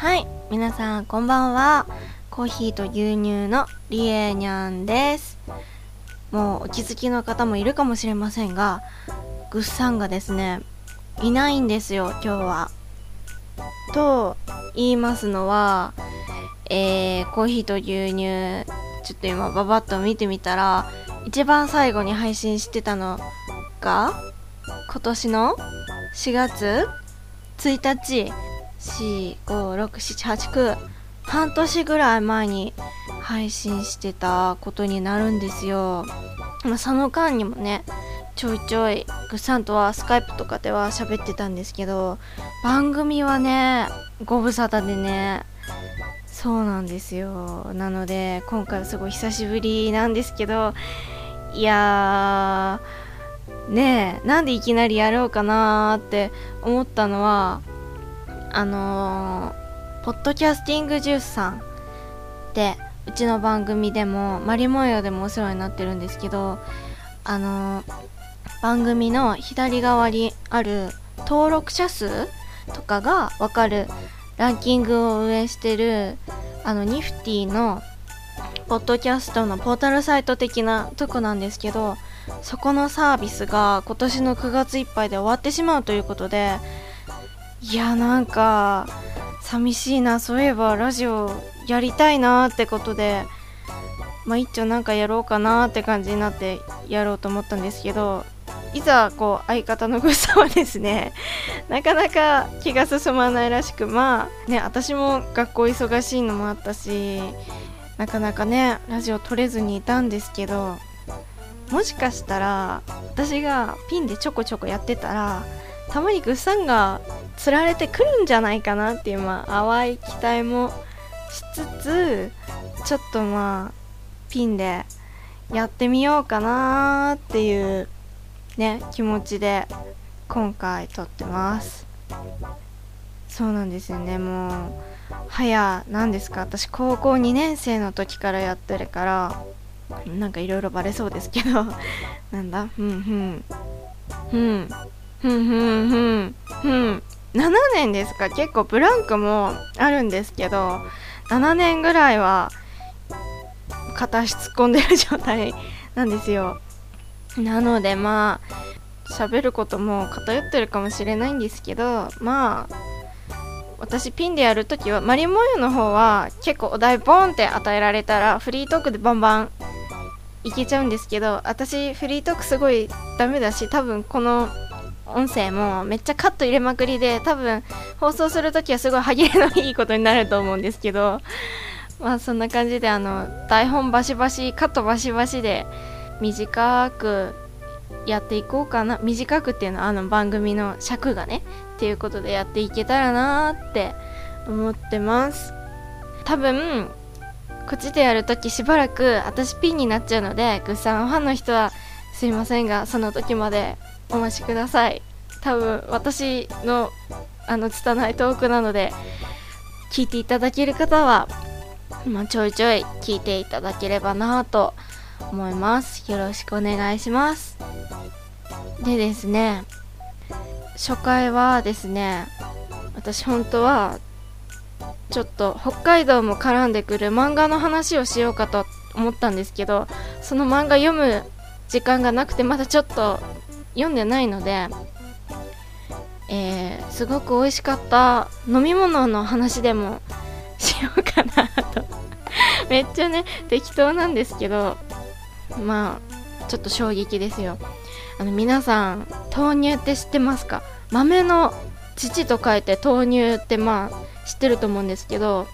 はい皆さんこんばんは。コーヒーと牛乳のりえにゃんです。もうお気づきの方もいるかもしれませんがぐっさんがですねいないんですよ今日は。と言いますのはえー、コーヒーと牛乳ちょっと今ババッと見てみたら一番最後に配信してたのが今年の4月1日45678半年ぐらい前に配信してたことになるんですよ、まあ、その間にもねちょいちょいグッサンとはスカイプとかでは喋ってたんですけど番組はねご無沙汰でねそうなんですよ。なので今回はすごい久しぶりなんですけどいやーねえなんでいきなりやろうかなーって思ったのはあのー、ポッドキャスティングジュースさんでうちの番組でもマリモヨでもお世話になってるんですけどあのー、番組の左側にある登録者数とかがわかるランキングを運営してるあのニフティのポッドキャストのポータルサイト的なとこなんですけどそこのサービスが今年の9月いっぱいで終わってしまうということでいやなんか寂しいな。そういえばラジオやりたいなってことでまあ一丁なんかやろうかなって感じになってやろうと思ったんですけどいざこう相方のグッさはですね。なかなか気が進まないらしくまあね私も学校忙しいのもあったしなかなかねラジオ撮れずにいたんですけどもしかしたら私がピンでちょこちょこやってたらたまにグッさんが釣られてくるんじゃないかなっていうまあ淡い期待もしつつちょっとまあピンでやってみようかなっていうね気持ちで今回撮ってます。そうなんですよね。もう早何ですか？私高校2年生の時からやってるからなんかいろいろバレそうですけど。なんだ？ふんふんふん。ふん。ふんふん。ふん。7年ですか？結構ブランクもあるんですけど7年ぐらいは片足突っ込んでる状態なんですよ。なのでまあ喋ることも偏ってるかもしれないんですけどまあ私ピンでやるときはマリモユの方は結構お題ボンって与えられたらフリートークでバンバンいけちゃうんですけど私フリートークすごいダメだし多分この音声もめっちゃカット入れまくりで多分放送するときはすごい歯切れのいいことになると思うんですけど まあそんな感じであの台本バシバシカットバシバシで短くやっていこうかな短くっていうのはあの番組の尺がねっていうことでやっていけたらなーって思ってます。多分こっちでやるときしばらく私ピンになっちゃうのでグッサンファンの人はすいませんがその時までお待ちください。多分私のあの拙いトークなので聞いていただける方は、まあ、ちょいちょい聞いていただければなと思います。よろしくお願いします。でですね初回はですね私本当はちょっと北海道も絡んでくる漫画の話をしようかと思ったんですけどその漫画読む時間がなくてまだちょっと読んでないので、えー、すごく美味しかった飲み物の話でもしようかなと。めっちゃね適当なんですけどまあちょっと衝撃ですよ。あの皆さん豆乳って知ってますか？豆の乳と書いて豆乳ってまあ知ってると思うんですけど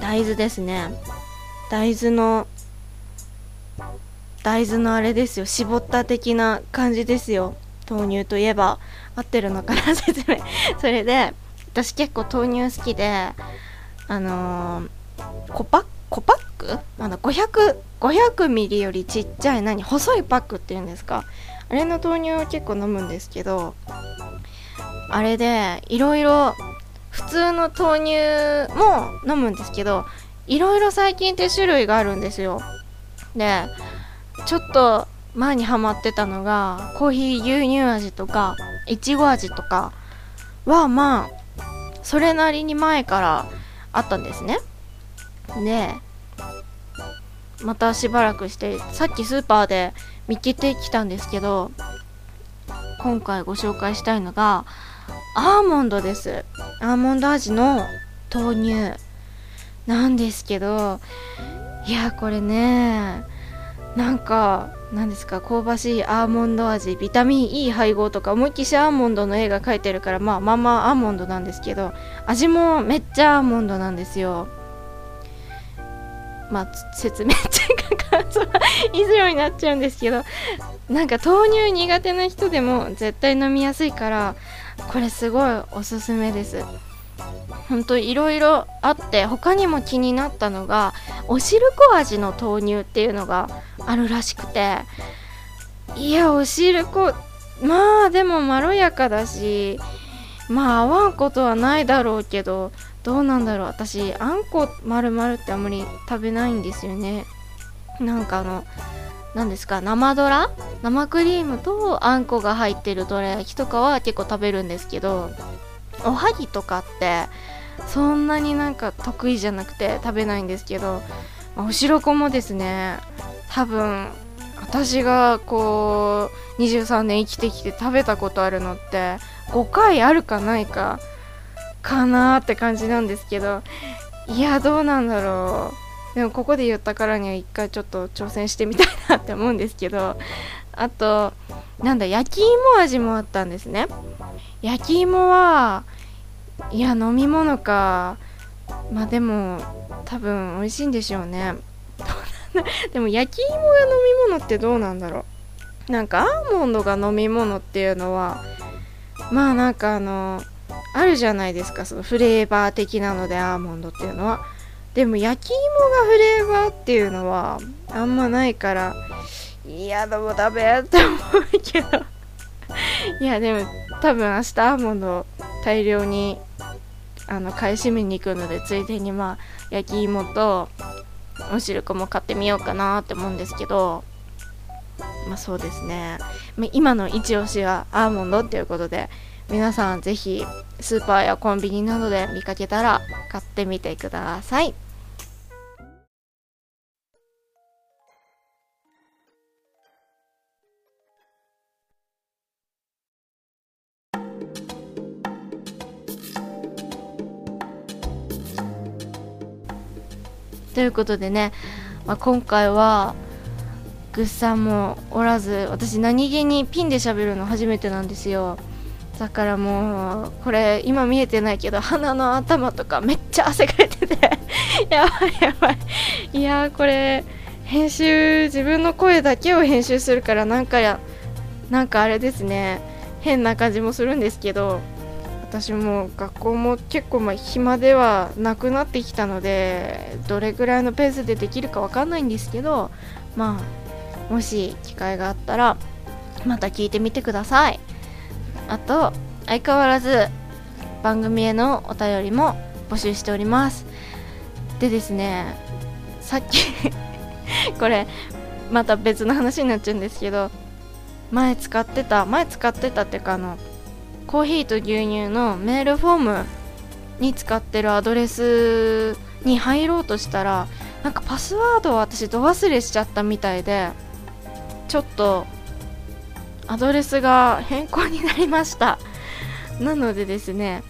大豆ですね。大豆の大豆のあれですよ絞った的な感じですよ。豆乳といえば。合ってるのかな説明。それで私結構豆乳好きであのー、コパコパック？まだ500 500ミリよりちっちゃい何？細いパックっていうんですか。あれの豆乳を結構飲むんですけどあれでいろいろ普通の豆乳も飲むんですけどいろいろ最近って種類があるんですよ。でちょっと前にハマってたのがコーヒー牛乳味とかいちご味とかはまあそれなりに前からあったんですね。でまたしばらくしてさっきスーパーで見つけてきたんですけど今回ご紹介したいのがアーモンドです。アーモンド味の豆乳なんですけどいやこれねなんか何ですか香ばしいアーモンド味ビタミン E 配合とか思いっきしアーモンドの絵が描いてるからまあまあまあアーモンドなんですけど味もめっちゃアーモンドなんですよまあ説明っていうか感想は以上になっちゃうんですけどなんか豆乳苦手な人でも絶対飲みやすいからこれすごいおすすめです。ほんといろいろあって他にも気になったのがおしるこ味の豆乳っていうのがあるらしくて。いやおしるこまあでもまろやかだしまあ合わんことはないだろうけどどうなんだろう。私あんこ丸々ってあんまり食べないんですよね。なんかあの何ですか生ドラ？生クリームとあんこが入ってるどら焼きとかは結構食べるんですけどおはぎとかってそんなになんか得意じゃなくて食べないんですけどおしろこもですね多分私がこう23年生きてきて食べたことあるのって5回あるかないかかなって感じなんですけどいやどうなんだろう。でもここで言ったからには一回ちょっと挑戦してみたいなって思うんですけどあとなんだ焼き芋味もあったんですね。焼き芋はいや飲み物かまあでも多分美味しいんでしょうね。でも焼き芋が飲み物ってどうなんだろう。なんかアーモンドが飲み物っていうのはまあなんかあのあるじゃないですか。そのフレーバー的なのでアーモンドっていうのは。でも焼き芋がフレーバーっていうのはあんまないからいやでもダメって思うけど。いやでも多分明日アーモンド大量にあの買い占めに行くのでついでにまあ焼き芋とおしるこも買ってみようかなって思うんですけどまあそうですね。今のイチオシはアーモンドっていうことで皆さんぜひスーパーやコンビニなどで見かけたら買ってみてください。ということでね、まあ、今回はぐっさんもおらず私何気にピンで喋るの初めてなんですよ。だからもうこれ今見えてないけど鼻の頭とかめっちゃ汗かいてて やばいやばい。いやこれ編集自分の声だけを編集するからなんかやなんかあれですね。変な感じもするんですけど私も学校も結構まあ暇ではなくなってきたのでどれぐらいのペースでできるかわかんないんですけどまあもし機会があったらまた聞いてみてください。あと相変わらず番組へのお便りも募集しております。でですねさっき これまた別の話になっちゃうんですけど前使ってた前使ってたっていうかあのコーヒーと牛乳のメールフォームに使ってるアドレスに入ろうとしたらなんかパスワードを私ど忘れしちゃったみたいでちょっとアドレスが変更になりました。なのでですね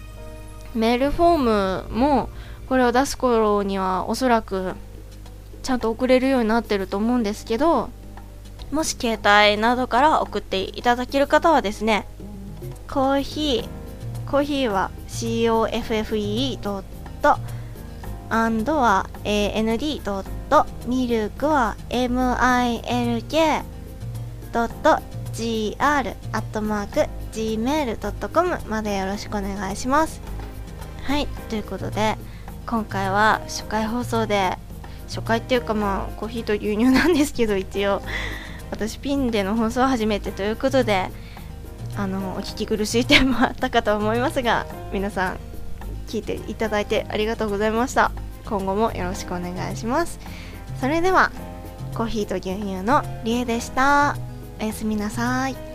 メールフォームもこれを出す頃にはおそらくちゃんと送れるようになってると思うんですけどもし携帯などから送っていただける方はですねコーヒーコーヒーは COFFE ドットアンドは AND ドットミルクは MILK ドット GR アットマーク gmail.com までよろしくお願いします。はいということで今回は初回放送で初回っていうかまあコーヒーと牛乳なんですけど一応私ピンでの放送は初めてということであのお聞き苦しい点もあったかと思いますが皆さん聞いていただいてありがとうございました。今後もよろしくお願いします。それではコーヒーと牛乳のりえでした。おやすみなさい。